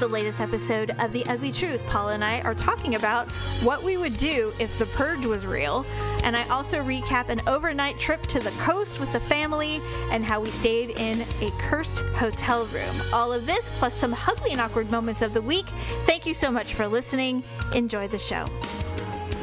the latest episode of The Ugly Truth. Paula and I are talking about what we would do if the purge was real. And I also recap an overnight trip to the coast with the family and how we stayed in a cursed hotel room. All of this plus some ugly and awkward moments of the week. Thank you so much for listening. Enjoy the show.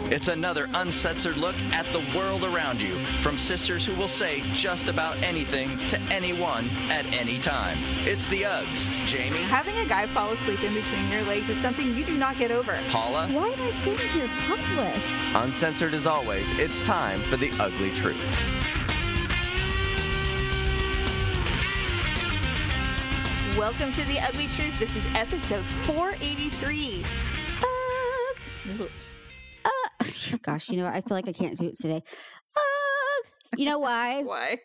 It's another uncensored look at the world around you from sisters who will say just about anything to anyone at any time. It's the Uggs. Jamie, Having a guy fall asleep in between your legs is something you do not get over. Paula, Why am I standing here topless? uncensored as always, it's time for the ugly truth. Welcome to The Ugly Truth. This is episode 483. Ugh. Oh, gosh, you know, what? I feel like I can't do it today. Ugh. You know why? Why?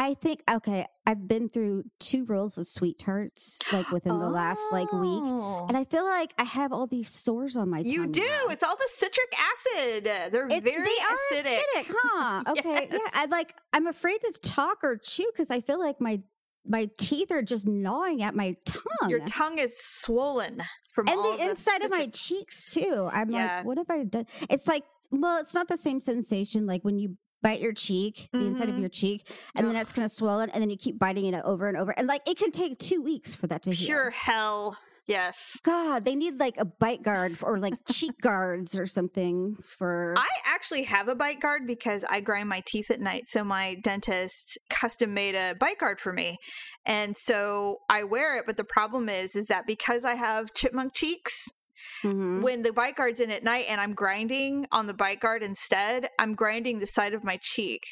I think okay, I've been through two rolls of sweet tarts like within the last like week. Oh. And I feel like I have all these sores on my You do. now. It's all the citric acid. They're It- very they acidic. acidic, huh? Okay, yeah. I Yes. like. I'm afraid to talk or chew because I feel like my my teeth are just gnawing at my tongue. Your tongue is swollen from and the inside of my cheeks too. I'm Yeah. like, what have I done? It's like, well, it's not the same sensation like when you bite your cheek, the inside of Mhm. your cheek, and then Ugh. it's gonna swollen, and then you keep biting it over and over, and like it can take two weeks for that to Pure heal. hell. Yes. God, they need like a bite guard or like cheek guards or something for. I actually have a bite guard because I grind my teeth at night. So my dentist custom made a bite guard for me. And so I wear it, but the problem is is that because I have chipmunk cheeks, Mhm. when the bite guard's in at night and I'm grinding on the bite guard instead, I'm grinding the side of my cheek.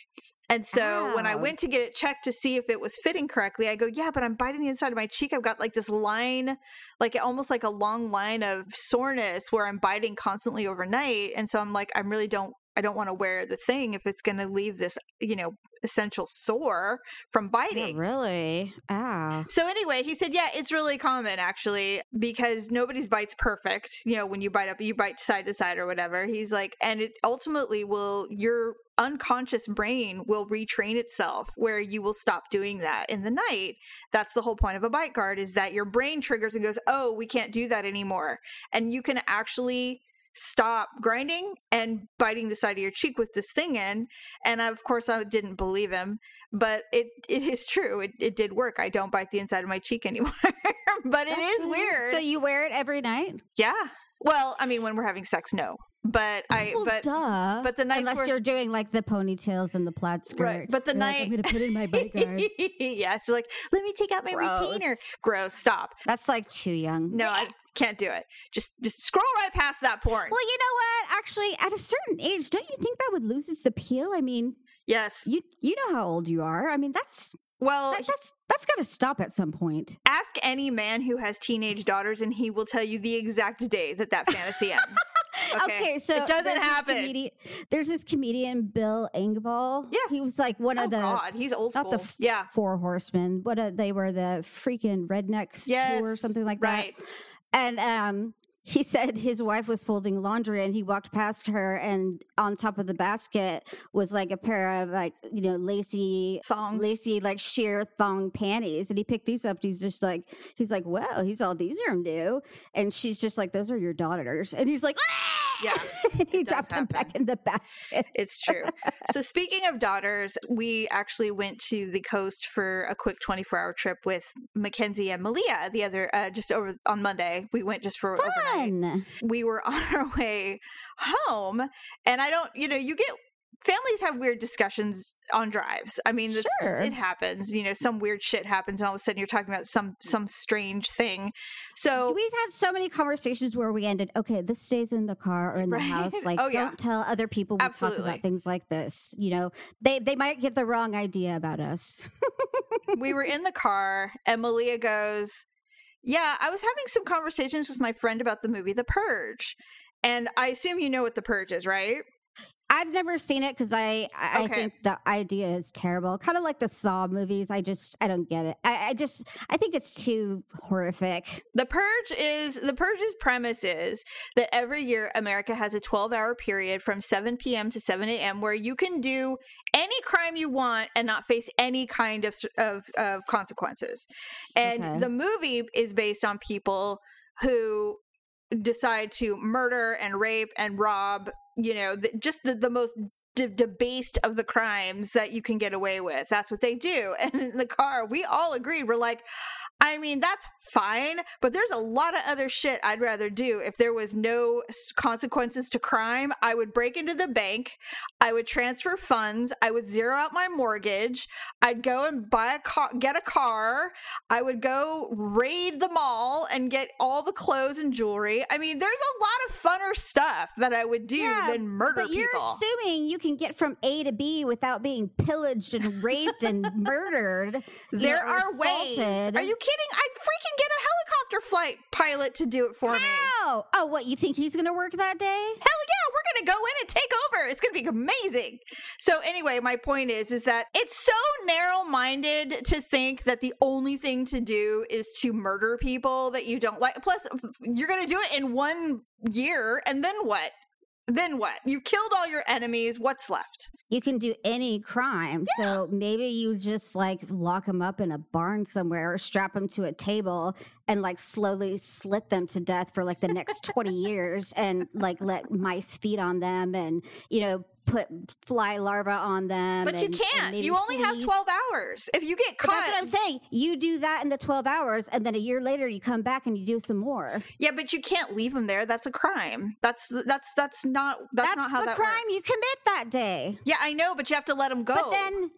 And so when I ah. went to get it checked to see if it was fitting correctly, I go, yeah, but I'm biting the inside of my cheek. I've got like this line, like almost like a long line of soreness where I'm biting constantly overnight. And so I'm like, I really don't, I don't want to wear the thing if it's going to leave this, you know, essential sore from biting. really? Ow. So anyway, he said, yeah, it's really common actually because nobody's bite's perfect. You know, when you bite up, you bite side to side or whatever. He's like, and it ultimately will your unconscious brain will retrain itself where you will stop doing that in the night. That's the whole point of a bite guard is that your brain triggers and goes, "Oh, we can't do that anymore." And you can actually stop grinding and biting the side of your cheek with this thing in and of course i didn't believe him but it it is true it, it did work i don't bite the inside of my cheek anymore but it That's is weird. weird So you wear it every night? yeah well i mean when we're having sex no but i well, but duh. but the nights unless where- you're doing like the ponytails and the plaid skirt, Right, but the You're like, night- I'm gonna put in my bite guard. yeah so like let me take out my retainer Gross. gross stop That's like too young. no i can't do it just just scroll right past that porn Well, you know what? Actually, at a certain age, don't you think that would lose its appeal? I mean, yes you you know how old you are. I mean, that's well that, that's that's got to stop at some point. ask any man who has teenage daughters and he will tell you the exact day that that fantasy ends Okay, so it doesn't this happen comedi- there's this comedian Bill Engvall. Yeah. he was like one oh of the god he's old not school the f- yeah four horsemen. What uh, they were the freaking rednecks yes tour or something like that. right And um, he said his wife was folding laundry and he walked past her, and on top of the basket was like a pair of like, you know, lacy, Thongs. lacy, like sheer thong panties. And he picked these up. And he's just like, he's like, well, he's all, these are new. And she's just like, those are your daughters. And he's like, ah! Yeah, and he dropped them back in the basket. It's true. so speaking of daughters, we actually went to the coast for a quick 24 hour trip with Mackenzie and Malia the other uh, just over on Monday. We went just for overnight. fun. We were on our way home and I don't, you know, you get families have weird discussions on drives. I mean, Sure. just, it happens. You know, some weird shit happens and all of a sudden you're talking about some some strange thing. So We've had so many conversations where we ended, okay, this stays in the car or in the house. Like, Oh, don't tell other people we talk Absolutely. about things like this. You know, they, they might get the wrong idea about us. we were in the car and Malia goes, Yeah, I was having some conversations with my friend about the movie The Purge. And I assume you know what The Purge is, right? I've never seen it because I I Okay. think the idea is terrible. Kind of like the Saw movies. I just I don't get it. I, I just I think it's too horrific. The purge is the purge's premise is that every year America has a 12 hour period from 7 p.m. to 7 a.m. where you can do any crime you want and not face any kind of of, of consequences. And Okay. the movie is based on people who decide to murder and rape and rob, you know, the, just the, the most de- debased of the crimes that you can get away with. That's what they do. And in the car, we all agreed. We're like, I mean, that's fine, but there's a lot of other shit I'd rather do. If there was no consequences to crime, I would break into the bank, I would transfer funds, I would zero out my mortgage, I'd go and buy a car, get a car, I would go raid the mall and get all the clothes and jewelry. I mean, there's a lot of funner stuff that I would do Yeah, than murder But you're people. assuming you can get from A to B without being pillaged and raped and murdered. there know, are ways. Are you kidding? I'd freaking get a helicopter flight pilot to do it for me. How? Oh, what you think he's going to work that day? Hell yeah, we're gonna go in and take over. It's gonna be amazing. So anyway, my point is, is that it's so narrow-minded to think that the only thing to do is to murder people that you don't like. Plus, you're gonna do it in one year, and then what? Then what? You killed all your enemies. What's left? You can do any crime. So maybe you just like lock them up in a barn somewhere or strap them to a table and like slowly slit them to death for like the next 20 years and like let mice feed on them and, you know, put fly larvae on them. But you and- and can't. You only have 12 hours. If you get But caught, that's what I'm saying. You do that in the 12 hours, and then a year later, you come back and you do some more. yeah, but you can't leave them there. That's a crime. That's that's that's not that's, That's, not how the that crime works. you commit that day. Yeah, I know, but you have to let them go. But then,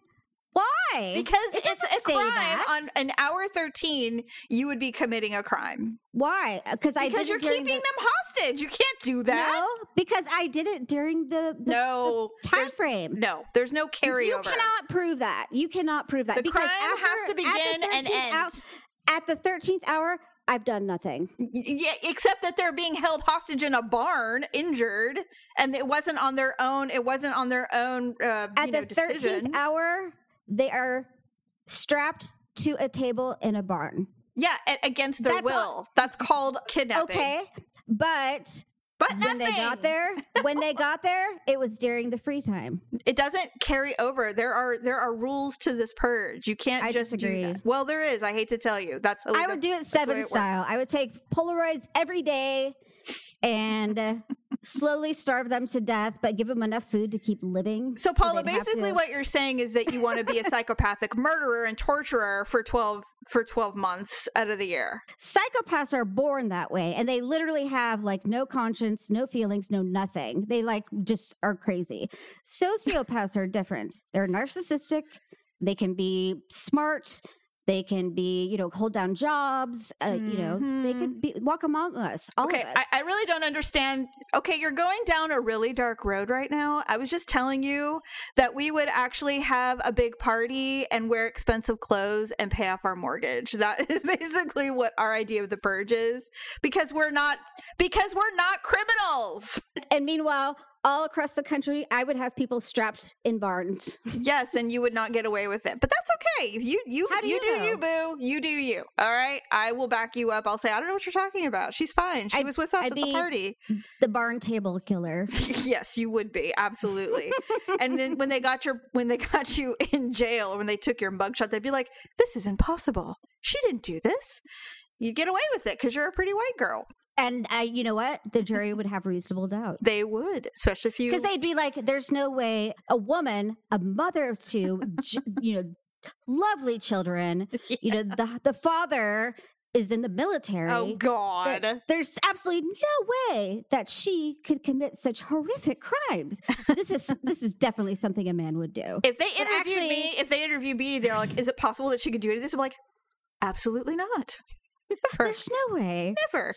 why? because It it's a crime that. on an hour 13 you would be committing a crime why? Because I because you're keeping the, them hostage you can't do that No, because I did it during the, the no time frame. no there's no carryover You cannot prove that. You cannot prove that The because crime after, has to the begin and 13th end. hou- at the thirteenth hour, I've done nothing. Yeah except that they're being held hostage in a barn injured and it wasn't on their own it wasn't on their own uh, At you know, the decision thirteenth hour, they are strapped to a table in a barn. yeah against their That's will all- that's called kidnapping Okay, but but when they got there, when they got there, it was during the free time. it doesn't carry over. There are there are rules to this purge. You can't I just disagree. do that. Well, there is. I hate to tell you. That's I would do it that's the way seven it style. works. I would take Polaroids every day and uh, slowly starve them to death, but give them enough food to keep living. So, Paula, they'd basically, to- what you're saying is that you want to be a psychopathic murderer and torturer for twelve for twelve months out of the year. psychopaths are born that way, and they literally have like no conscience, no feelings, no nothing. They like just are crazy. Sociopaths are different. They're narcissistic. They can be smart. They can be, you know, hold down jobs. Uh, You know, they can be walk among us. All Okay, of us. I, I really don't understand. Okay, you're going down a really dark road right now. I was just telling you that we would actually have a big party and wear expensive clothes and pay off our mortgage. That is basically what our idea of the purge is because we're not because we're not criminals. and meanwhile, all across the country, I would have people strapped in barns. Yes, and you would not get away with it. But that's okay. You you How do you, you do you, boo. You do you. All right. I will back you up. I'll say, I don't know what you're talking about. She's fine. She I'd- was with us I'd at the be- party. The barn table killer. yes, you would be. Absolutely. and then when they got your when they got you in jail, when they took your mugshot, they'd be like, This is impossible. She didn't do this. You get away with it because you're a pretty white girl. And I, you know what? The jury would have reasonable doubt. They would, especially if you because they'd be like, "There's no way a woman, a mother of two, j- you know, lovely children, you know, the the father is in the oh, military. Oh God. There's absolutely no way that she could commit such horrific crimes. This is this is definitely something a man would do. If they interviewed actually- me, if they interview me, they're like, "Is it possible that she could do any of this?" I'm like, "Absolutely not, There's no way. never."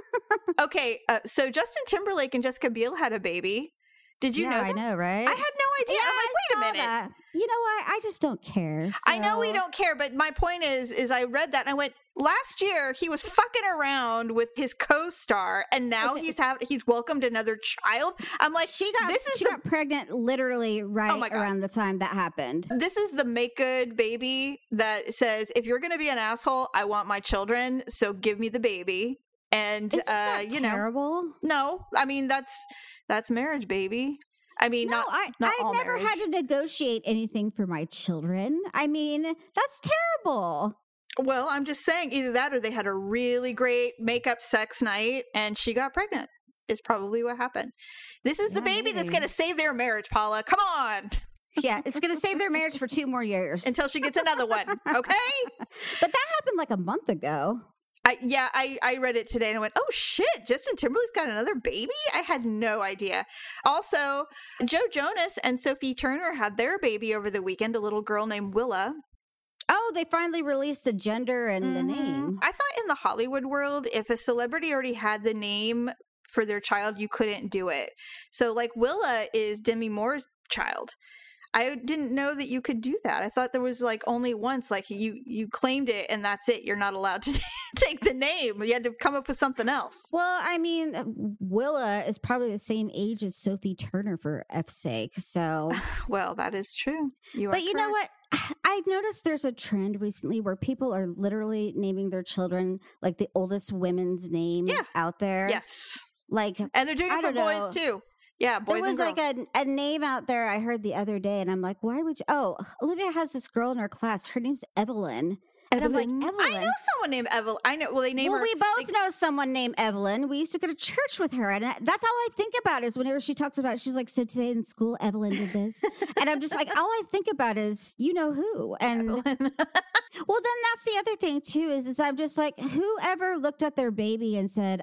okay, uh, so Justin Timberlake and Jessica Biel had a baby. Did you yeah, know? I know, right? I had no idea. Yeah, I'm like, wait a minute. that. You know what? I just don't care. I know we don't care, but my point is, is I read that and I went, last year he was fucking around with his co-star and now he's have he's welcomed another child. I'm like she got this is she the got pregnant literally oh right my God. around the time that happened. this is the make good baby that says if you're going to be an asshole, I want my children, so give me the baby. And uh you know, terrible? no, I mean that's that's marriage, baby. I mean, No, not I not I've never had to negotiate anything for my children. I mean, that's terrible. Well, I'm just saying either that or they had a really great makeup sex night and she got pregnant. Is probably what happened. This is the Yeah, baby that's going to save their marriage, Paula. Come on. Yeah, it's going to save their marriage for two more years. Until she gets another one. Okay? But that happened like a month ago. I yeah, I I read it today and I went, "Oh shit, Justin Timberlake's got another baby?" I had no idea. Also, Joe Jonas and Sophie Turner had their baby over the weekend, a little girl named Willa. Oh, they finally released the gender and the Mhm. name. I thought in the Hollywood world, if a celebrity already had the name for their child, you couldn't do it. So, like Willa is Demi Moore's child. I didn't know that you could do that. I thought there was like only once, like you you claimed it and that's it. You're not allowed to take the name. You had to come up with something else. Well, I mean, uh, Willa is probably the same age as Sophie Turner for F's sake. So, Well, that is true. You are but you know what? I've noticed there's a trend recently where people are literally naming their children like the oldest women's name Yeah. out there. Yes, Like and they're doing it for boys know. too. Yeah, boys there was like a, a name out there I heard the other day, and I'm like, why would you? Oh, Olivia has this girl in her class. Her name's Evelyn. And I'm like, Evelyn. I know someone named Evelyn. I know. Well, they name well, her. we both like- know someone named Evelyn. We used to go to church with her, and I- that's all I think about is whenever she talks about. She's like, "So today in school, Evelyn did this," and I'm just like, all I think about is you know who. And well, then that's the other thing too is is I'm just like, whoever looked at their baby and said,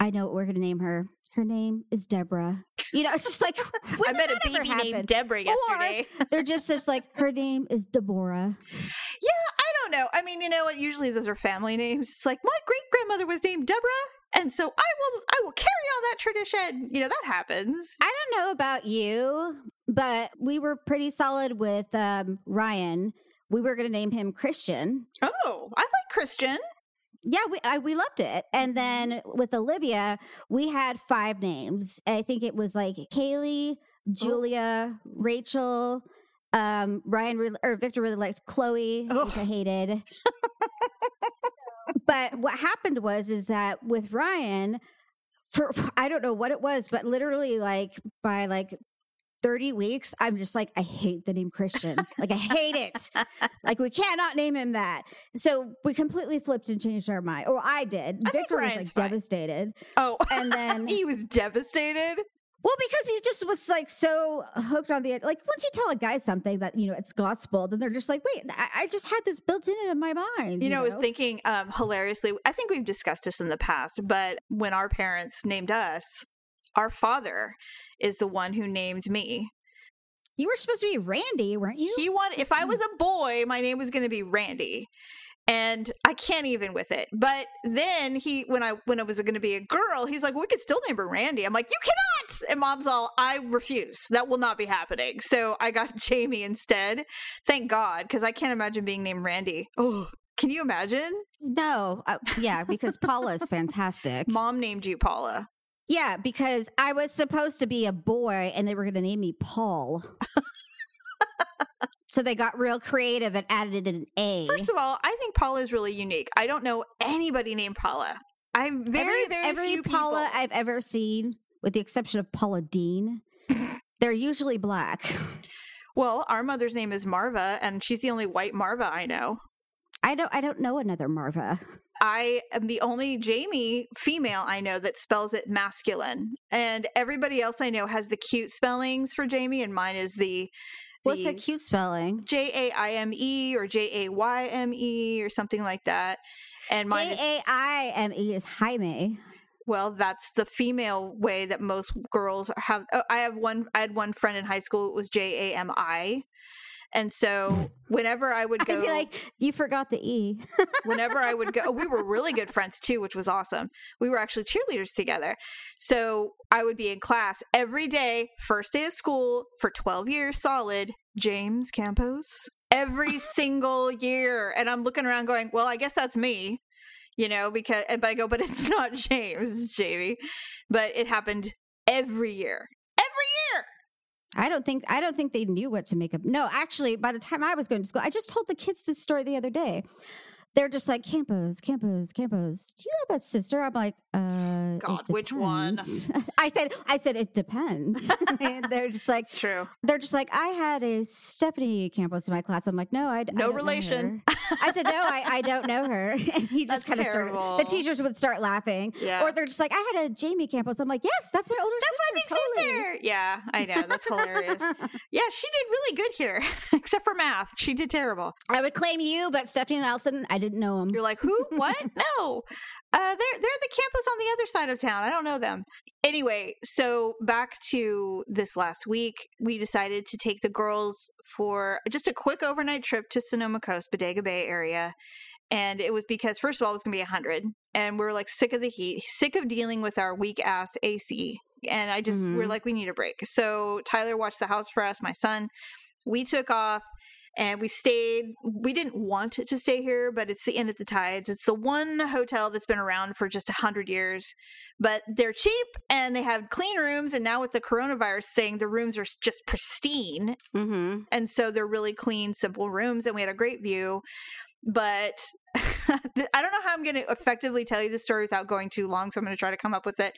"I know what we're going to name her. Her name is Deborah." You know, it's just like I met a baby named? Deborah yesterday. They're just just like her name is Deborah. Yeah, I don't know. I mean, you know what? Usually those are family names. It's like my great grandmother was named Deborah, and so I will I will carry on that tradition. You know that happens. I don't know about you, but we were pretty solid with um, Ryan. We were going to name him Christian. Oh, I like Christian. Yeah, we I, we loved it. And then with Olivia, we had five names. I think it was like Kaylee, Julia, Rachel. Um, Ryan re- or Victor really liked Chloe, which I hated. but what happened was is that with Ryan, for I don't know what it was, but literally like by like 30 weeks, I'm just like, I hate the name Christian. like I hate it. Like we cannot name him that. So we completely flipped and changed our mind. Or I did. I Victor was like fine. devastated. Oh, And then he was devastated. well, because he just was like so hooked on the like once you tell a guy something that you know it's gospel, then they're just like, wait, I, I just had this built in in my mind. You know, I was thinking um, hilariously. I think we've discussed this in the past, but when our parents named us, our father is the one who named me. you were supposed to be Randy, weren't you? He wanted if I was a boy, my name was going to be Randy. And I can't even with it. But then he when I when it was going to be a girl, he's like, "We could still name her Randy." I'm like, "You cannot." And mom's all, "I refuse. That will not be happening." So I got Jamie instead. Thank God, cuz I can't imagine being named Randy. Oh, can you imagine? no, uh, yeah, because Paula is fantastic. Mom named you Paula. Yeah, because I was supposed to be a boy and they were going to name me Paul. so they got real creative and added an A. First of all, I think Paula is really unique. I don't know anybody named Paula. I'm very, every, very every few Paula people. I've ever seen, with the exception of Paula Deen, they're usually black. Well, our mother's name is Marva, and she's the only white Marva I know. I don't. I don't know another Marva. I am the only Jamie female I know that spells it masculine, and everybody else I know has the cute spellings for Jamie, and mine is the, What's the a cute spelling? J A I M E or J A Y M E or something like that. And mine J is A I M E is Jaime. well, that's the female way that most girls have. Oh, I have one. I had one friend in high school. It was J A M I, And so whenever I would go, I'd be like, you forgot the E. whenever I would go, we were really good friends too, which was awesome. We were actually cheerleaders together. So I would be in class every day, first day of school for 12 years solid, James Campos, every single year. And I'm looking around going, well, I guess that's me, you know, because, but I go, but it's not James, it's Jamie. But it happened every year. I don't think I don't think they knew what to make of. No, actually, by the time I was going to school, I just told the kids this story the other day. They're just like Campos, Campos, Campos. Do you have a sister? I'm like, uh, God, which one? I said, I said it depends. and they're just like, It's true. they're just like, I had a Stephanie Campos in my class. I'm like, no, I, No relation. Her." I said, no, I, I don't know her. And he That's just kind of started. terrible. The teachers would start laughing, Yeah. or they're just like, I had a Jamie Campos. I'm like, yes, that's my older sister. That's my big sister. totally." sister. Yeah, I know. That's hilarious. Yeah, she did really good here, except for math. She did terrible. I would claim you, but Stephanie and Allison, I didn't know them. You're like, who? What? no. Uh, they're they're the campus on the other side of town. I don't know them. Anyway, so back to this last week, we decided to take the girls for just a quick overnight trip to Sonoma Coast, Bodega Bay area. And it was because, first of all, it was going to be 100. And we are like sick of the heat, sick of dealing with our weak ass AC. And I just, we're Mhm. like, we need a break. So Tyler watched the house for us, my son. We took off and we stayed. We didn't want to stay here, but it's the Inn at the Tides. It's the one hotel that's been around for just a hundred years, but they're cheap and they have clean rooms. And now with the coronavirus thing, the rooms are just pristine, Mm-hmm. and so they're really clean, simple rooms. And we had a great view, but. I don't know how I'm going to effectively tell you the story without going too long, so I'm going to try to come up with it.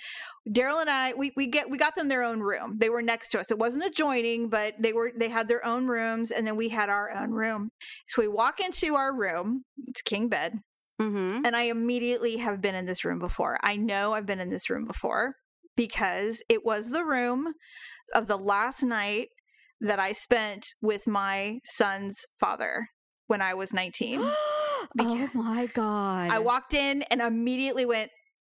Daryl and I, we we get we got them their own room. They were next to us. It wasn't adjoining, but they were they had their own rooms, and then we had our own room. So we walk into our room. It's king bed, Mm-hmm. and I immediately have been in this room before. I know I've been in this room before because it was the room of the last night that I spent with my son's father when I was 19. oh my god! I walked in and immediately went,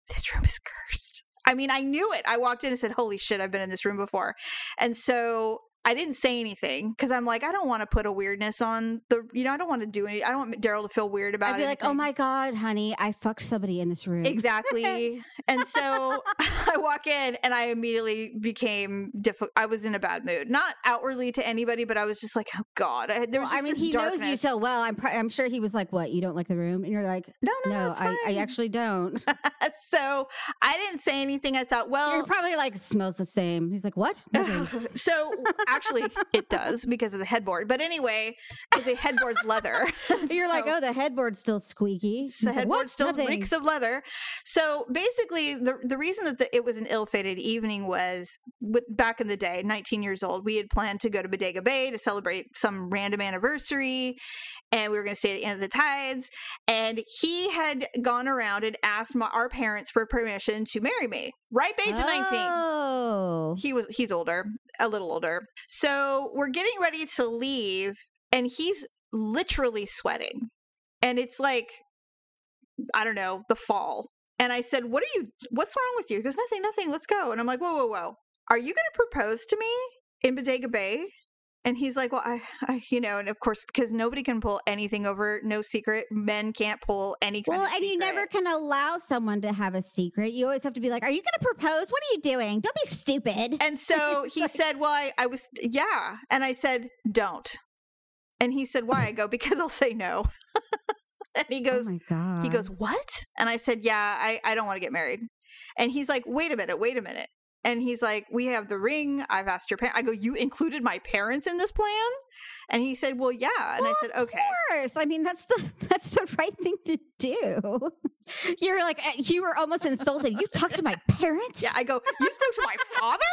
This room is cursed. I mean, I knew it. I walked in and said, Holy shit, I've been in this room before. And so I didn't say anything because I'm like, I don't want to put a weirdness on the, you know, I don't want to do any, I don't want Daryl to feel weird about it. I'd be like, oh my god, honey, I fucked somebody in this room. Exactly. and so I walk in and I immediately became difficult. I was in a bad mood, not outwardly to anybody, but I was just like, oh God. I, there was Well, I mean, he knows you so well. I'm, pr- I'm sure he was like, "What? You don't like the room?" And you're like, No, no, no, "No, I, I actually don't." so I didn't say anything. I thought, well, you're probably like, "Smells the same." He's like, "What?" So actually, it does because of the headboard. But anyway, because the headboard's leather. you're like, "Oh, the headboard's still squeaky." The like, headboard still Nothing." reeks of leather. So basically, the the reason that the, it was an ill-fated evening was with, back in the day, 19 years old, we had planned to go to Bodega Bay to celebrate some random anniversary, and we were going to stay at the Inn at the Tides. And he had gone around and asked my, our parents for permission to marry me, ripe age of 19 Oh, he was he's older a little older. So we're getting ready to leave and he's literally sweating. And it's like i don't know the fall. And i said what are you what's wrong with you? He goes nothing nothing let's go. And i'm like whoa whoa whoa. Are you going to propose to me in bodega bay and he's like well I, I you know and of course because nobody can pull anything over no secret men can't pull any well, and you never can allow someone to have a secret. You always have to be like, "Are you going to propose? What are you doing? Don't be stupid." And so he like- said, Well, I, I was, yeah. And I said, Don't. And he said, Why? I go, Because I'll say no. and he oh goes, oh my god. He goes, What? And I said, Yeah, I, I don't want to get married. And he's like, Wait a minute, wait a minute. And he's like, We have the ring. I've asked your parents. I go, You included my parents in this plan? And he said, Well, yeah. And Well, I said, of Okay. course. I mean, that's the that's the right thing to do. You're like uh, you were almost insulted. You talked to my parents. Yeah, I go, You spoke to my father?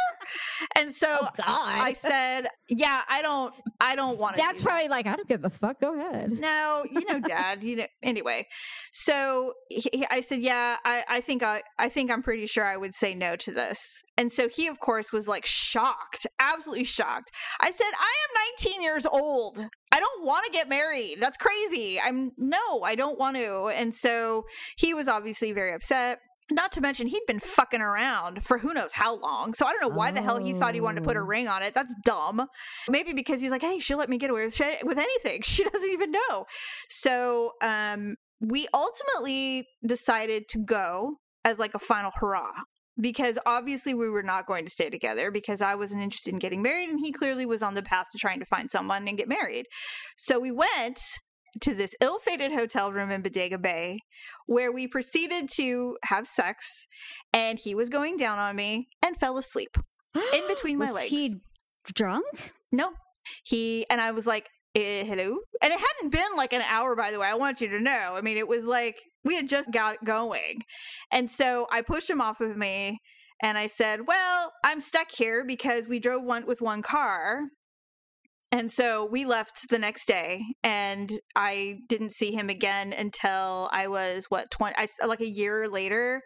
And so Oh. I said, Yeah, I don't, I don't want to. Dad's probably like, I don't give a fuck. Go ahead. no, you know, Dad. You know. Anyway, so he, he- I said, "Yeah, I, I think I, I think I'm pretty sure I would say no to this." And so he, of course, was like shocked, absolutely shocked. I said, "I am 19 years old. I don't want to get married. That's crazy. I'm no, I don't want to." And so he was obviously very upset. Not to mention, he'd been fucking around for who knows how long. So I don't know why the hell he thought he wanted to put a Oh. ring on it. That's dumb. Maybe because he's like, hey, she'll let me get away with, with anything. She doesn't even know. So um, we ultimately decided to go as like a final hurrah. Because obviously we were not going to stay together because I wasn't interested in getting married and he clearly was on the path to trying to find someone and get married. So we went to this ill fated hotel room in Bodega Bay where we proceeded to have sex and he was going down on me and fell asleep in between my Was legs. he drunk? No. He and I was like, eh, hello? And it hadn't been like an hour, by the way. I want you to know. I mean, it was like we had just got going. And so I pushed him off of me and I said, Well, I'm stuck here because we drove one with one car. And so we left the next day and I didn't see him again until I was what 20 I, like a year later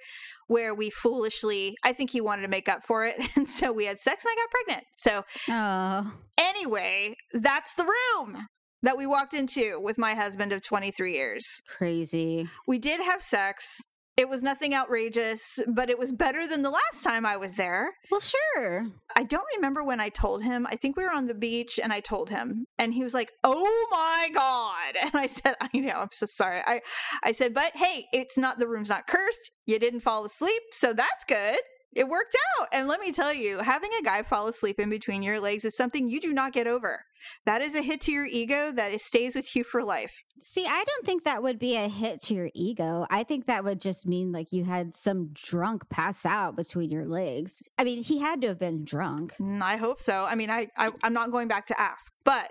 where we foolishly I think he wanted to make up for it and so we had sex and I got pregnant. So Oh, Anyway, that's the room that we walked into with my husband of 23 years. crazy. We did have sex. It was nothing outrageous, but it was better than the last time I was there. Well, sure. I don't remember when I told him. I think we were on the beach and I told him and he was like, "Oh my god." And I said, "I know, I'm so sorry." I I said, "But hey, it's not the room's not cursed. You didn't fall asleep, so that's good." It worked out. And let me tell you, having a guy fall asleep in between your legs is something you do not get over. That is a hit to your ego that it stays with you for life. See, I don't think that would be a hit to your ego. I think that would just mean like you had some drunk pass out between your legs. I mean, he had to have been drunk. Mm, I hope so. I mean, I, I I'm not going back to ask, but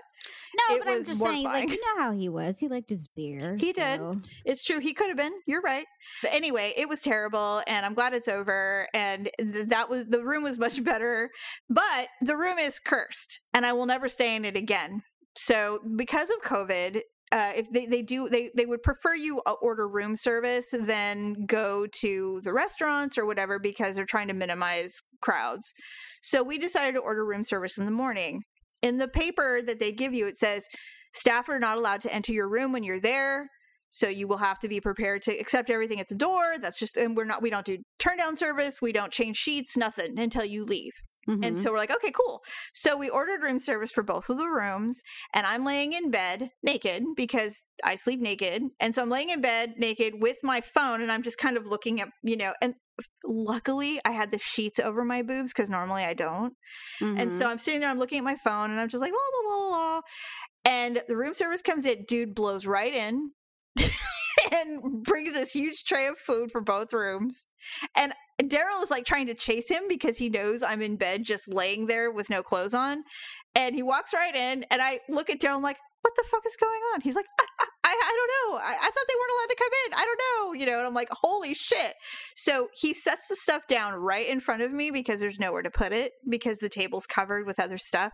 No, It but I'm just saying, like, you know how he was. He liked his beer. He did. It's true. He could have been. You're right. But anyway, it was terrible, and I'm glad it's over. And th- that was the room was much better, but the room is cursed, and I will never stay in it again. So because of COVID. Uh, if they, they do they, they would prefer you uh, order room service than go to the restaurants or whatever because they're trying to minimize crowds so we decided to order room service in the morning in the paper that they give you it says staff are not allowed to enter your room when you're there so you will have to be prepared to accept everything at the door. That's just and we're not we don't do turn down service we don't change sheets nothing until you leave. And Mhm. so we're like okay cool. So we ordered room service for both of the rooms and i'm laying in bed naked because i sleep naked and so i'm laying in bed naked with my phone and i'm just kind of looking at you know and luckily i had the sheets over my boobs because normally i don't and Mhm. so I'm sitting there, I'm looking at my phone, and I'm just like, la, la, la, la. And the room service comes in, dude blows right in and brings this huge tray of food for both rooms. And Daryl is like trying to chase him because he knows I'm in bed just laying there with no clothes on. And he walks right in, and I look at Daryl, I'm like, what the fuck is going on? He's like, I, I, don't know. I, I thought they weren't allowed to come in. I don't know. You know, and I'm like, holy shit. So he sets the stuff down right in front of me because there's nowhere to put it because the table's covered with other stuff.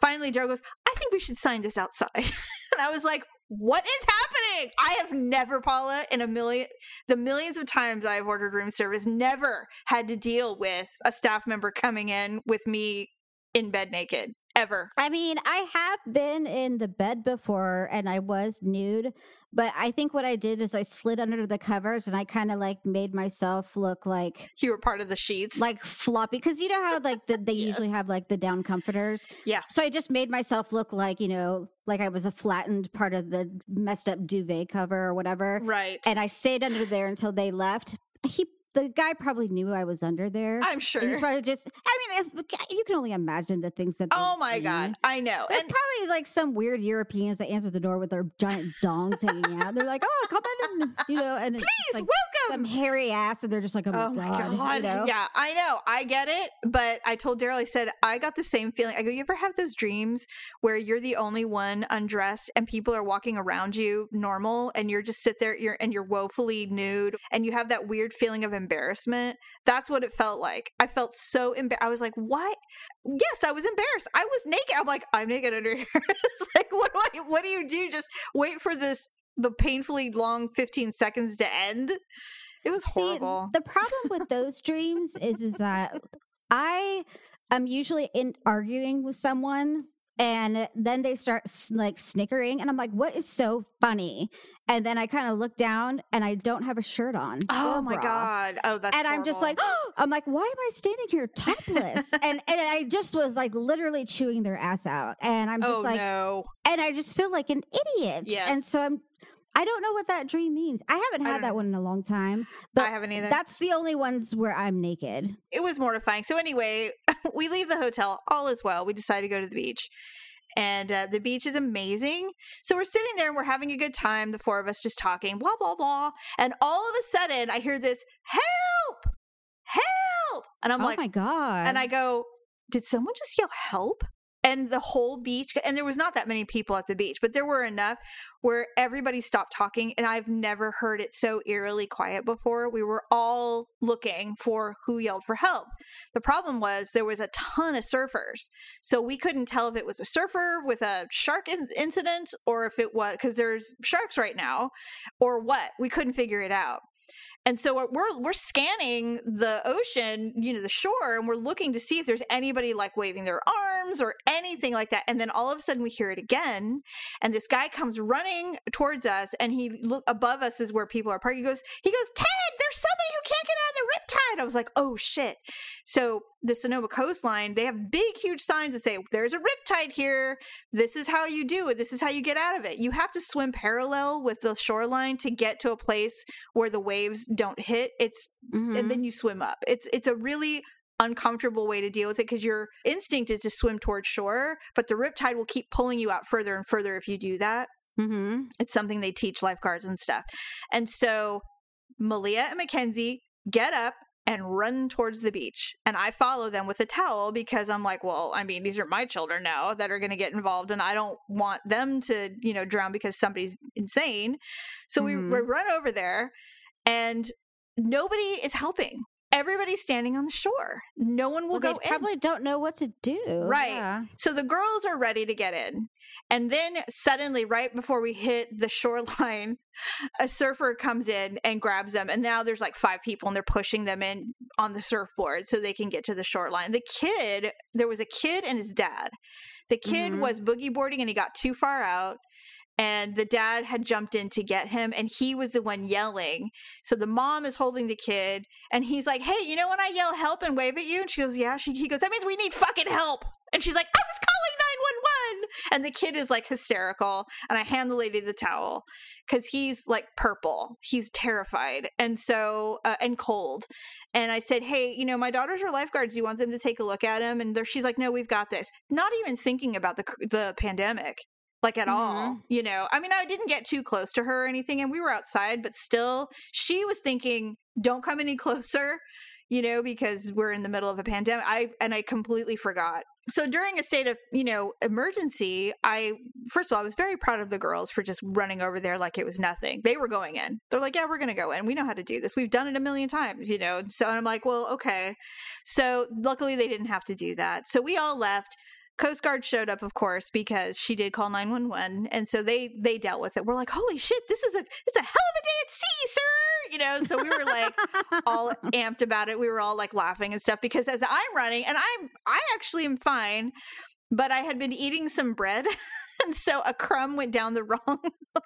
Finally, Daryl goes, I think we should sign this outside. and I was like, what is happening? I have never, Paula, in a million, the millions of times I've ordered room service, never had to deal with a staff member coming in with me in bed naked, ever. I mean, I have been in the bed before and I was nude, but I think what I did is I slid under the covers and I kind of like made myself look like You were part of the sheets. like floppy because you know how like the, they usually have like the down comforters. Yeah. So I just made myself look like you know like I was a flattened part of the messed up duvet cover or whatever, right. and I stayed under there until they left. He the guy probably knew I was under there. I'm sure. He's probably just. I mean, if, you can only imagine the things that. Oh my seen. God. I know. There's And probably like some weird Europeans that answer the door with their giant dongs hanging out. They're like, "Oh, come in," and, you know, and Please, like welcome. some hairy ass, and they're just like, "Oh, Oh my my god!" god! You know? Yeah, I know, I get it, but I told Daryl, I said I got the same feeling. I go, you ever have those dreams where you're the only one undressed and people are walking around you normal, and you're just sit there, you're and you're woefully nude, and you have that weird feeling of embarrassment. That's what it felt like. I felt so embarrassed. I was like, what? Yes, I was embarrassed. I was naked. I'm like, I'm naked under here. it's like, what do I? What do you do? Just wait for this the painfully long 15 seconds to end. It was See, horrible. the problem with those dreams is is that I am usually in arguing with someone And then they start like snickering, and I'm like, "What is so funny?" And then I kind of look down, and I don't have a shirt on. Oh my bra. god. Oh, that's and I'm just like. I'm like, why am I standing here topless? and and I just was like literally chewing their ass out, and I'm just oh like, no. and I just feel like an idiot. Yes. And so I'm, I don't know what that dream means. I haven't had don't that one in a long time, but I haven't either. that's the only ones where I'm naked. it was mortifying. So anyway, we leave the hotel. All is well. We decide to go to the beach, and uh, the beach is amazing. So we're sitting there and we're having a good time. The four of us just talking, blah blah blah. And all of a sudden, I hear this help, help, and I'm oh like, oh my god! and I go, did someone just yell help? And the whole beach, and there was not that many people at the beach, but there were enough where everybody stopped talking. And I've never heard it so eerily quiet before. We were all looking for who yelled for help. The problem was there was a ton of surfers. So we couldn't tell if it was a surfer with a shark in- incident or if it was because there's sharks right now or what. We couldn't figure it out. And so we're- we're scanning the ocean, you know, the shore, and we're looking to see if there's anybody like waving their arms or anything like that. And then all of a sudden we hear it again, and this guy comes running towards us, and he look above us is where people are parked. He goes, he goes, Ted, there's get out of the riptide. I was like, oh shit. So the Sonoma coastline, they have big, huge signs that say, there's a riptide here. This is how you do it. This is how you get out of it. You have to swim parallel with the shoreline to get to a place where the waves don't hit. It's Mhm. and then you swim up. It's it's a really uncomfortable way to deal with it because your instinct is to swim towards shore, but the riptide will keep pulling you out further and further if you do that. Mhm. It's something they teach lifeguards and stuff. And so Malia and Mackenzie get up and run towards the beach. And I follow them with a towel because I'm like, well, I mean, these are my children now that are going to get involved and I don't want them to, you know, drown because somebody's insane. So we, Mhm. we run over there and nobody is helping. Everybody's standing on the shore. No one will Well, go they in. probably don't know what to do. Right. Yeah. So the girls are ready to get in. And then suddenly, right before we hit the shoreline, a surfer comes in and grabs them. And now there's like five people and they're pushing them in on the surfboard so they can get to the shoreline. The kid, there was a kid and his dad. The kid Mhm. was boogie boarding and he got too far out. And the dad had jumped in to get him, and he was the one yelling. So the mom is holding the kid, and he's like, "Hey, you know when I yell help and wave at you?" And she goes, "Yeah." She, he goes, "That means we need fucking help." And she's like, "I was calling nine one one." And the kid is like hysterical, and I hand the lady the towel because he's like purple. He's terrified, and so uh, and cold. And I said, "Hey, you know, my daughters are lifeguards. You want them to take a look at him?" And she's like, "No, we've got this." Not even thinking about the the pandemic like at mm-hmm. all you know? I mean i didn't get too close to her or anything and we were outside but still she was thinking don't come any closer you know because we're in the middle of a pandemic i and i completely forgot. So during a state of you know emergency i first of all i was very proud of the girls for just running over there like it was nothing. They were going in. They're like yeah we're gonna go in. We know how to do this. We've done it a million times you know? So i'm like well okay. So luckily they didn't have to do that. So we all left Coast Guard showed up, of course, because she did call nine one one, and so they they dealt with it. We're like, holy shit, this is a it's a hell of a day at sea, sir. You know, so we were like all amped about it. We were all like laughing and stuff because as I'm running, and I'm I actually am fine, but I had been eating some bread, and so a crumb went down the wrong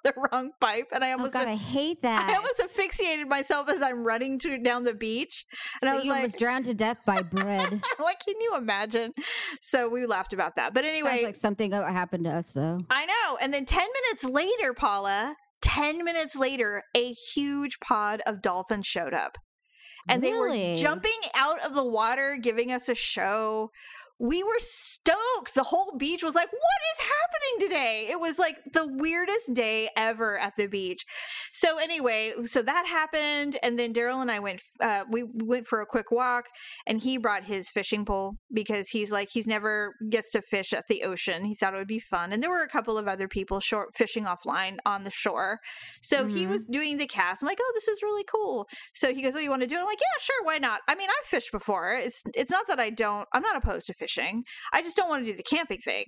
the wrong pipe, and I Oh almost God, I hate that. I almost asphyxiated myself as I'm running to down the beach, and so I was you like, almost drowned to death by bread. like, can you imagine? So we laughed about that. But anyway, Sounds like something happened to us, though. I know. And then 10 minutes later, Paula, 10 minutes later, a huge pod of dolphins showed up. And they Really? were jumping out of the water, giving us a show. We were stoked. The whole beach was like, what is happening today? It was like the weirdest day ever at the beach. So anyway, so that happened. And then Daryl and I went, uh, we went for a quick walk and he brought his fishing pole because he's like, he's never gets to fish at the ocean. He thought it would be fun. And there were a couple of other people short fishing offline on the shore. So he Mhm. was doing the cast. I'm like, oh, this is really cool. So he goes, oh, you want to do it? I'm like, yeah, sure. Why not? I mean, I've fished before. It's, it's not that I don't, I'm not opposed to fishing. I just don't want to do the camping thing.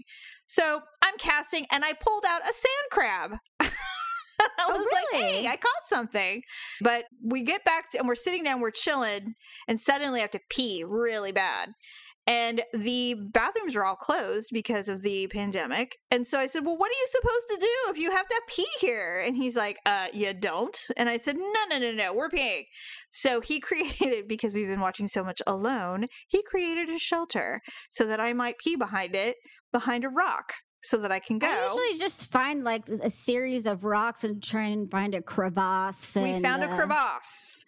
So I'm casting and I pulled out a sand crab. I Oh, was like, hey, I caught something. But we get back to, and we're sitting down, we're chilling, and suddenly I have to pee really bad. And the bathrooms are all closed because of the pandemic. And so I said, Well, what are you supposed to do if you have to pee here? And he's like, Uh, you don't. And I said, No, no, no, no, we're peeing. So he created, because we've been watching so much alone, he created a shelter so that I might pee behind it, behind a rock. So that I can go. I usually just find like a series of rocks and try and find a crevasse. And, we found a uh, crevasse.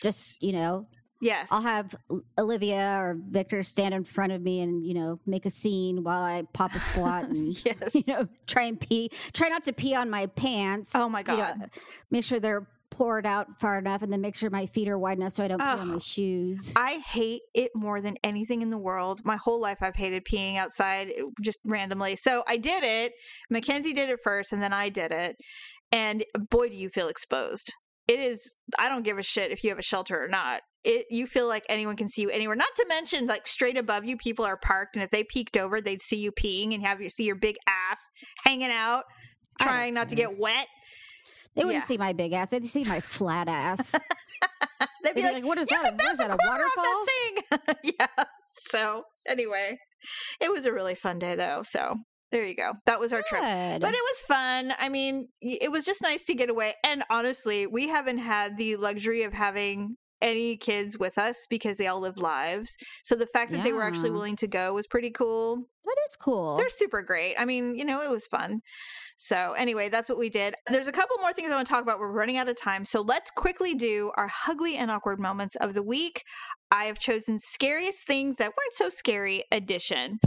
just you know, Yes. I'll have Olivia or Victor stand in front of me and you know make a scene while I pop a squat and yes. you know try and pee. Try not to pee on my pants. Oh my you know, God. make sure they're poured out far enough, and then make sure my feet are wide enough so I don't pee on my shoes. I hate it more than anything in the world. My whole life I've hated peeing outside eh, just randomly. So I did it. Mackenzie did it first and then I did it. And boy do you feel exposed. It is I don't give a shit if you have a shelter or not. It you feel like anyone can see you anywhere. Not to mention like straight above you people are parked and if they peeked over they'd see you peeing and have you see your big ass hanging out trying not to get wet. they wouldn't yeah. see my big ass; they'd see my flat ass. They'd be They'd be like, like, "What is that? What is a that, a waterfall?" that thing. yeah. So anyway, it was a really fun day though. So there you go. That was our trip. But it was fun. I mean, it was just nice to get away. And honestly, we haven't had the luxury of having any kids with us because they all live lives. So the fact that they were actually willing to go was pretty cool. that is cool. They're super great. I mean, you know, it was fun. So, anyway, that's what we did. There's a couple more things I want to talk about. We're running out of time. So, let's quickly do our ugly and awkward moments of the week. I have chosen scariest things that weren't so scary edition.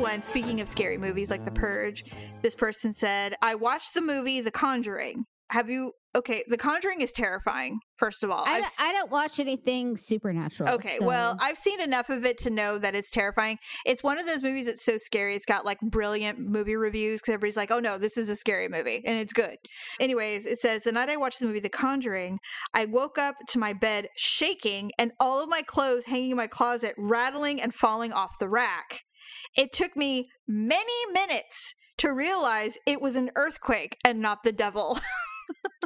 One, speaking of scary movies like The Purge, this person said, I watched the movie The Conjuring. Have you? Okay, The Conjuring is terrifying, first of all. I, don't- I don't watch anything supernatural. Okay, so- well, I've seen enough of it to know that it's terrifying. It's one of those movies that's so scary. It's got like brilliant movie reviews because everybody's like, oh no, this is a scary movie and it's good. Anyways, it says, the night I watched the movie The Conjuring, I woke up to my bed shaking and all of my clothes hanging in my closet rattling and falling off the rack. It took me many minutes to realize it was an earthquake and not the devil.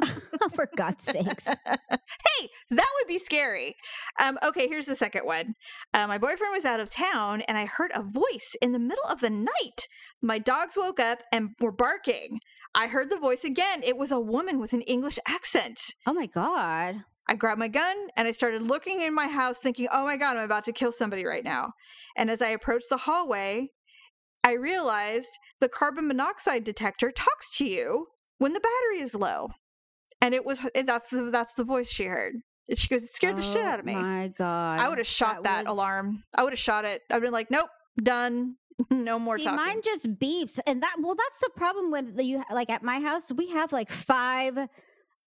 for God's sakes. hey, that would be scary. Um, okay, here's the second one. Uh, my boyfriend was out of town, and I heard a voice in the middle of the night. My dogs woke up and were barking. I heard the voice again. It was a woman with an English accent. Oh my God. I grabbed my gun and I started looking in my house, thinking, oh my God, I'm about to kill somebody right now. And as I approached the hallway, I realized the carbon monoxide detector talks to you when the battery is low. And it was that's the that's the voice she heard. And she goes, it scared the shit Oh out of me. My God. I would have shot that, would- alarm. I would have shot it. I've been like, nope, done. no more See, talking. mine just beeps, and that well, that's the problem with the, you. Like at my house, we have like five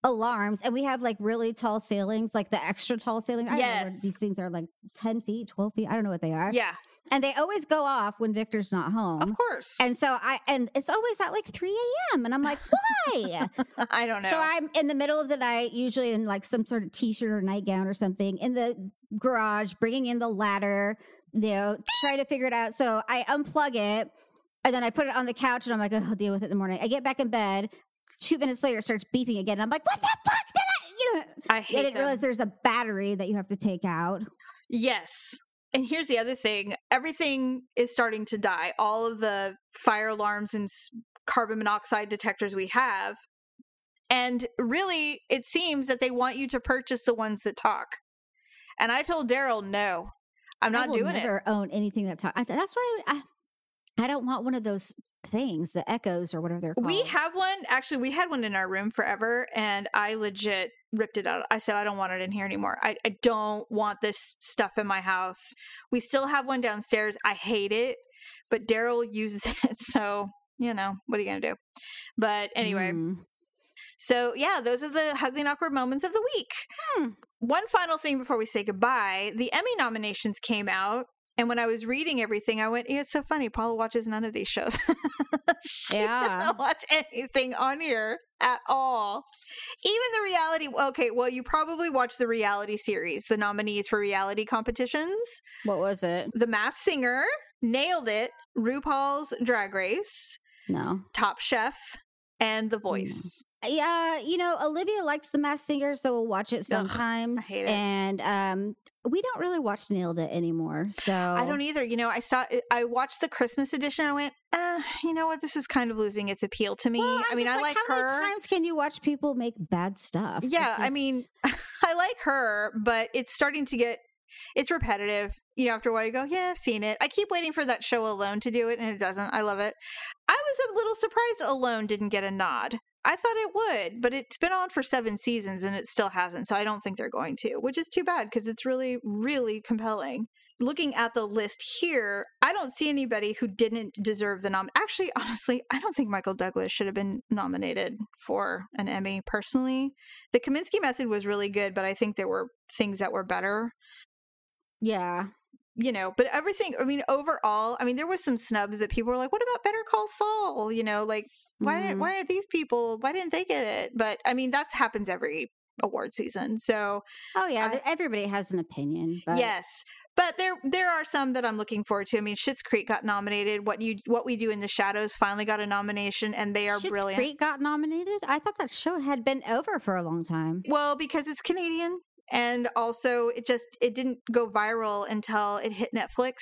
alarms, and we have like really tall ceilings, like the extra tall ceiling. I Yes. these things are like ten feet, twelve feet. I don't know what they are. yeah, and they always go off when Victor's not home. of course. And so I and it's always at like 3 a.m. And I'm like, why? I don't know. so I'm in the middle of the night, usually in like some sort of t-shirt or nightgown or something, in the garage, bringing in the ladder, you know, trying to figure it out. So I unplug it and then I put it on the couch and I'm like, oh, I'll deal with it in the morning. I get back in bed. Two minutes later, it starts beeping again. I'm like, what the fuck did I? You know, I hate. I didn't them. realize there's a battery that you have to take out. Yes. And here's the other thing everything is starting to die. All of the fire alarms and carbon monoxide detectors we have. And really, it seems that they want you to purchase the ones that talk. And I told Daryl, no, I'm not doing it. own anything that talks. That's why I, I don't want one of those things, the echoes or whatever they're called. We have one. Actually, we had one in our room forever, and I legit ripped it out. I said, I don't want it in here anymore. I, I don't want this stuff in my house. We still have one downstairs. I hate it, but Daryl uses it. So, you know, what are you going to do? But anyway, Mm. so yeah, those are the ugly and awkward moments of the week. Hmm. One final thing before we say goodbye the Emmy nominations came out. And when I was reading everything, I went, yeah, it's so funny. Paula watches none of these shows. she Yeah. doesn't watch anything on here at all. Even the reality. Okay, well, you probably watched the reality series, the nominees for reality competitions. What was it? The Masked Singer nailed it. RuPaul's Drag Race, No. Top Chef, and The mm. Voice. Yeah, you know, Olivia likes The Masked Singer, so we'll watch it sometimes. hate it. And um, we don't really watch Nailed It anymore. So I don't either. You know, I saw I watched the Christmas edition. I went, uh, you know what? This is kind of losing its appeal to me. Well, I mean, just I like how her. many times can you watch people make bad stuff? Yeah, I mean, I like her, but it's starting to get it's repetitive. You know, after a while you go, yeah, I've seen it. I keep waiting for that show Alone to do it, and it doesn't. I love it. I was a little surprised Alone didn't get a nod. I thought it would, but it's been on for seven seasons and it still hasn't. So I don't think they're going to, which is too bad because it's really, really compelling. Looking at the list here, I don't see anybody who didn't deserve the nom. Actually, honestly, I don't think Michael Douglas should have been nominated for an Emmy personally. The Kominsky method was really good, but I think there were things that were better yeah. you know but everything i mean overall i mean there was some snubs that people were like what about better call saul you know like why Mhm. why are these people why didn't they get it but i mean that happens every award season so Oh yeah, I- everybody has an opinion. But yes but there there are some that i'm looking forward to i mean Schitt's creek got nominated what you what we do in the shadows finally got a nomination and they are Schitt's brilliant Creek got nominated. I thought that show had been over for a long time. well because it's canadian and also it just it didn't go viral until it hit netflix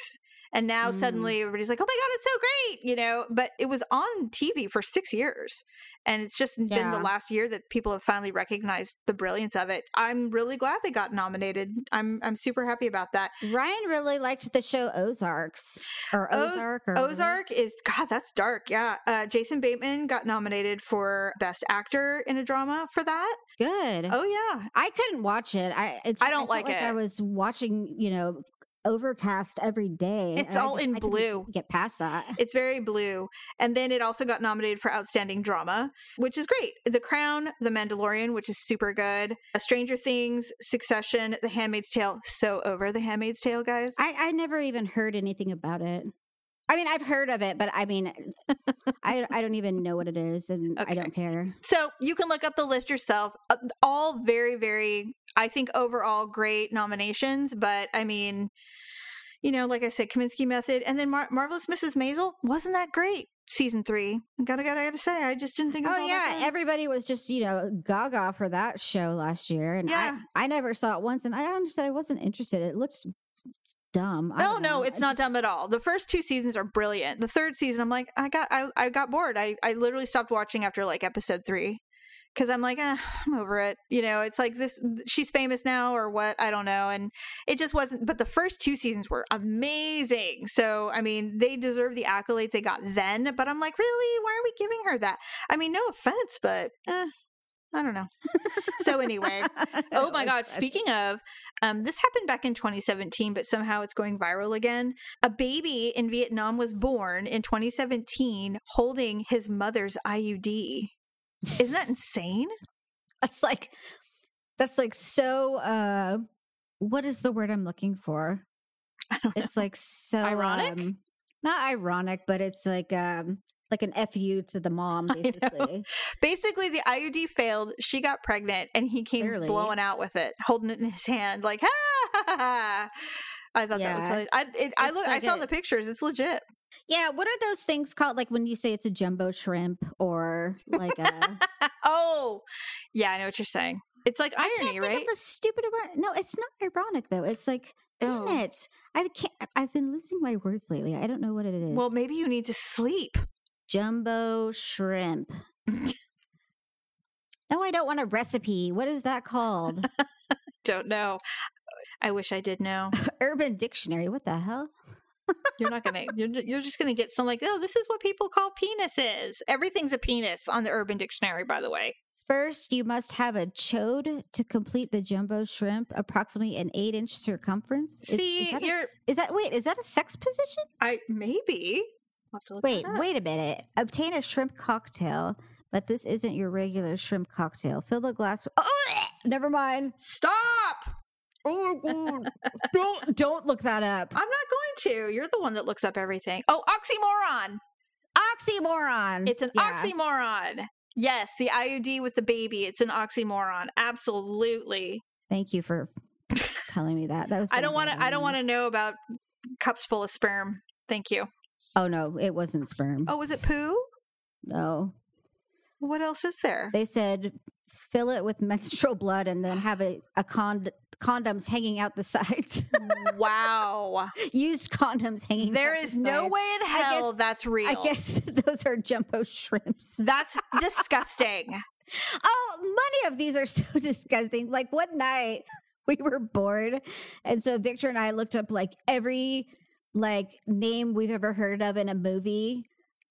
and now Mm. suddenly everybody's like oh my god it's so great you know? But it was on tv for six years and it's just been the last year that people have finally recognized the brilliance of it. I'm really glad they got nominated. I'm i'm super happy about that. Ryan really liked the show Ozarks or Oz- Ozark or ozark is god that's dark yeah. Uh, jason bateman got nominated for best actor in a drama for that. Good. oh yeah. I couldn't watch it. I it's, I don't felt like I it. was watching, you know, Overcast every day. It's all in I blue. Get past that. It's very blue. And then it also got nominated for Outstanding Drama, which is great. The Crown, The Mandalorian, which is super good. Stranger Things, Succession, The Handmaid's Tale. So over The Handmaid's Tale, guys. I, I never even heard anything about it. I mean, I've heard of it, but I mean, I, I don't even know what it is, and Okay. I don't care. So you can look up the list yourself. Uh, All very, very, I think overall great nominations. But I mean, you know, like I said, Kominsky Method, and then Mar- Marvelous Mrs. Maisel wasn't that great. Season three, gotta gotta gotta say, I just didn't think. Oh yeah, everybody was just you know gaga for that show last year, and Yeah. I I never saw it once, and I understand I wasn't interested. It looks dumb. No, no, know. it's I not just- dumb at all. The first two seasons are brilliant. The third season, I'm like, I got, I, I got bored. I, I literally stopped watching after like episode three because I'm like, eh, I'm over it. You know, it's like this. She's famous now, or what? I don't know. And it just wasn't. But the first two seasons were amazing. So I mean, they deserve the accolades they got then. But I'm like, really? Why are we giving her that? I mean, no offense, but. Eh, I don't know. So anyway, Oh my God. Speaking of, um, this happened back in 2017, but somehow it's going viral again. A baby in Vietnam was born in 2017 holding his mother's IUD. Isn't that insane? That's like that's like so. uh What is the word I'm looking for? I don't know. It's like so Ironic? um, not ironic, but it's like um like an fu to the mom, basically. Basically, the IUD failed. She got pregnant, and he came Clearly. blowing out with it, holding it in his hand, like, ha ha ha. I thought that was. Yeah. I it, I look. I saw a- the pictures. It's legit. Yeah, what are those things called? Like when you say it's a jumbo shrimp or like a oh, yeah. I know what you're saying. It's like irony, think right? of the stupid word. No, it's not ironic though. It's like damn Oh. it. I can't. I've been losing my words lately. I don't know what it is. Well, maybe you need to sleep. jumbo shrimp. no, I don't want a recipe. What is that called? Don't know. I wish I did know. Urban Dictionary. What the hell? You're not gonna. You're, you're just gonna get some like, oh, this is what people call penises. Everything's a penis on the Urban Dictionary, by the way. First, you must have a chode to complete the jumbo shrimp, approximately an eight-inch circumference. See, is, that a is that wait? Is that a sex position? I maybe. I'll have to look Wait, wait a minute. Obtain a shrimp cocktail, but this isn't your regular shrimp cocktail. Fill the glass. With- oh, never mind. Stop! Oh my god! don't don't look that up. I'm not going to. You're the one that looks up everything. Oh, oxymoron! Oxymoron. It's an Yeah. oxymoron. Yes, the IUD with the baby. It's an oxymoron. Absolutely. Thank you for telling me that. That was. I don't want to. I don't want to know about cups full of sperm. Thank you. Oh no, it wasn't sperm. Oh, was it poo? No. What else is there? They said fill it with menstrual blood and then have a, a con- condoms hanging out the sides. wow. Used condoms hanging There out is the no sides. way in hell guess- that's real. I guess those are jumbo shrimps. that's disgusting. Oh, many of these are so disgusting. Like one night we were bored. And so Victor and I looked up like every like name we've ever heard of in a movie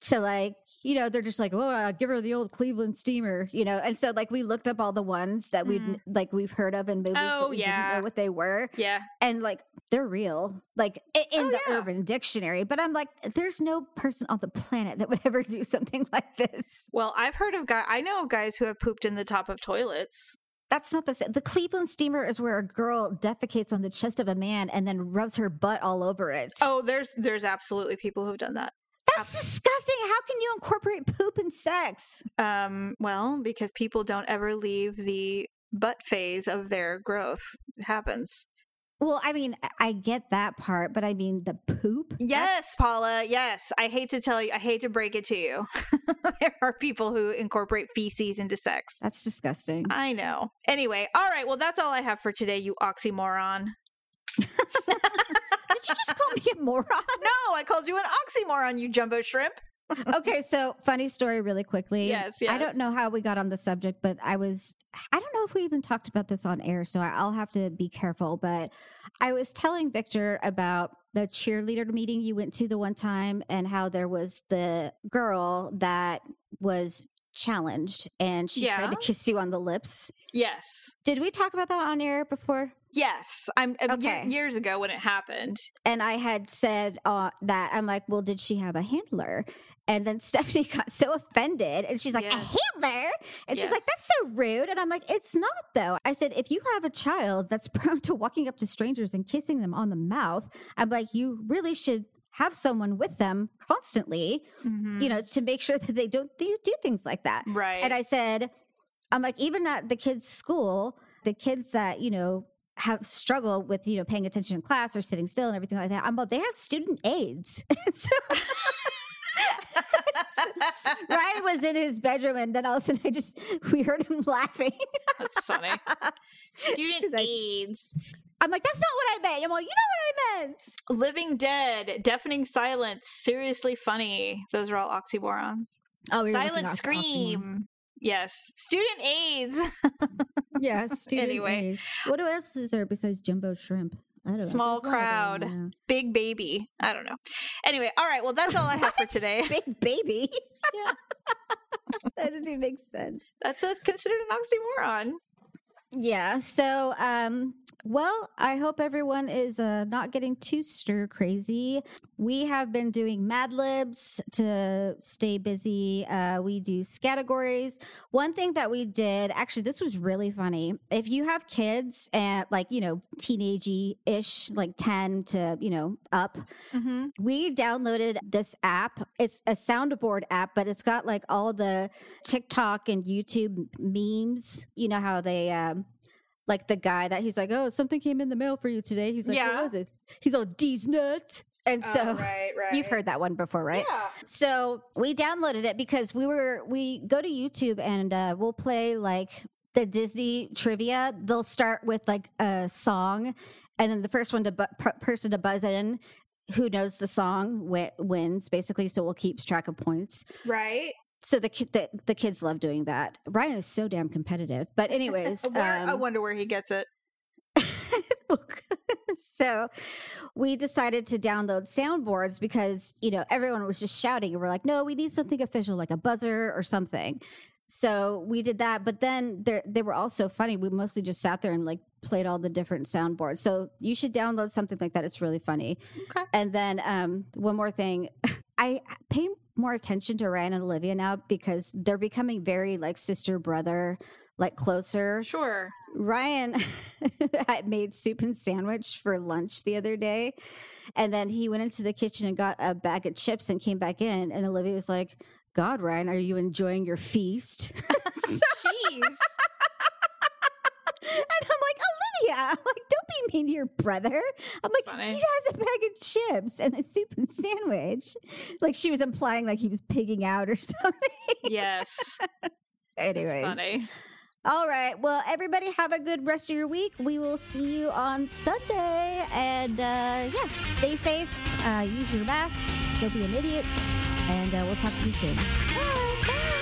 to like, you know, they're just like, oh, uh, give her the old Cleveland steamer, you know. And so like we looked up all the ones that we'd Mhm. like we've heard of in movies, Oh, but we didn't yeah. know what they were. Yeah. And like they're real, like in Oh, the yeah. urban dictionary. But I'm like, there's no person on the planet that would ever do something like this. Well, I've heard of guys. I know of guys who have pooped in the top of toilets. That's not the same. The Cleveland steamer is where a girl defecates on the chest of a man and then rubs her butt all over it. Oh, there's there's absolutely people who've done that. That's disgusting. How can you incorporate poop in sex? Um, well, because people don't ever leave the butt phase of their growth. It happens. Well, I mean, I- I get that part, but I mean the poop. Yes, That's- Paula. Yes. I hate to tell you, I hate to break it to you. there are people who incorporate feces into sex. that's disgusting. I know. Anyway, all right. Well, that's all I have for today, you oxymoron. Did you just call me a moron? No, I called you an oxymoron, you jumbo shrimp. okay, so funny story really quickly. Yes, yes. I don't know how we got on the subject, but I was I don't know if we even talked about this on air, so I'll have to be careful, but I was telling Victor about the cheerleader meeting you went to the one time and how there was the girl that was challenged and she tried to kiss you on the lips. Yes. Did we talk about that on air before? Yes. I'm ye- Okay. years ago when it happened. and I had said uh, that I'm like, well, did she have a handler? And then Stephanie got so offended, and she's like, Yes. a handler? And she's like, that's so rude. And I'm like, it's not though. I said, if you have a child that's prone to walking up to strangers and kissing them on the mouth, I'm like, you really should have someone with them constantly, Mhm. you know, to make sure that they don't th- do things like that. Right. And I said, I'm like, even at the kids' school, the kids that, you know, have struggled with, you know, paying attention in class or sitting still and everything like that. I'm like, they have student aids. so Ryan was in his bedroom and then all of a sudden I just, we heard him laughing. That's funny. Student like- aids. I'm like, that's not what I meant. I'm like, you know what I meant. Living Dead. Deafening Silence. Seriously funny. Those are all oxymorons. Oh, Silent Scream. Yes. Student aids. Yeah, Anyway. aids. What else is there besides jumbo shrimp? I don't know. Small There's one other crowd. Big baby. I don't know. Anyway, all right. Well, that's all I have for today. Big baby. Yeah. that doesn't even make sense. That's a, considered an oxymoron. Yeah. So, um, well, I hope everyone is uh, not getting too stir crazy. We have been doing Mad Libs to stay busy. Uh, we do categories. One thing that we did, actually, this was really funny. If you have kids and like, you know, teenage ish, like 10 to, you know, up, Mm-hmm. we downloaded this app. It's a soundboard app, but it's got like all the TikTok and YouTube memes. You know how they um like the guy that he's like, "Oh, something came in the mail for you today." He's like, Yeah. "What was it?" He's all D's nuts. And so Oh, right, right. you've heard that one before, right? Yeah. So we downloaded it because we were we go to YouTube and uh, we'll play like the Disney trivia. They'll start with like a song, and then the first one to bu- per- person to buzz in who knows the song wi- wins basically. So we'll keep track of points. Right. So the, ki- the the kids love doing that. Ryan is so damn competitive. But anyways, Where, I um, wonder where he gets it. so we decided to download soundboards because you know everyone was just shouting and we're like no we need something official like a buzzer or something so we did that but then they they were all so funny we mostly just sat there and like played all the different soundboards so you should download something like that it's really funny Okay. and then um one more thing i pay more attention to ryan and olivia now because they're becoming very like sister brother like closer Sure. Ryan had made soup and sandwich for lunch the other day. And then he went into the kitchen and got a bag of chips and came back in. And Olivia was like, God, Ryan, are you enjoying your feast? Jeez. And Like, I'm like, don't be mean to your brother. I'm like, Funny. he has a bag of chips and a soup and sandwich. Like she was implying like he was pigging out or something. Yes. Anyways. It's funny. All right. Well, everybody have a good rest of your week. We will see you on Sunday. And uh, yeah, stay safe. Uh, use your mask. Don't be an idiot. And uh, we'll talk to you soon. Bye. Bye.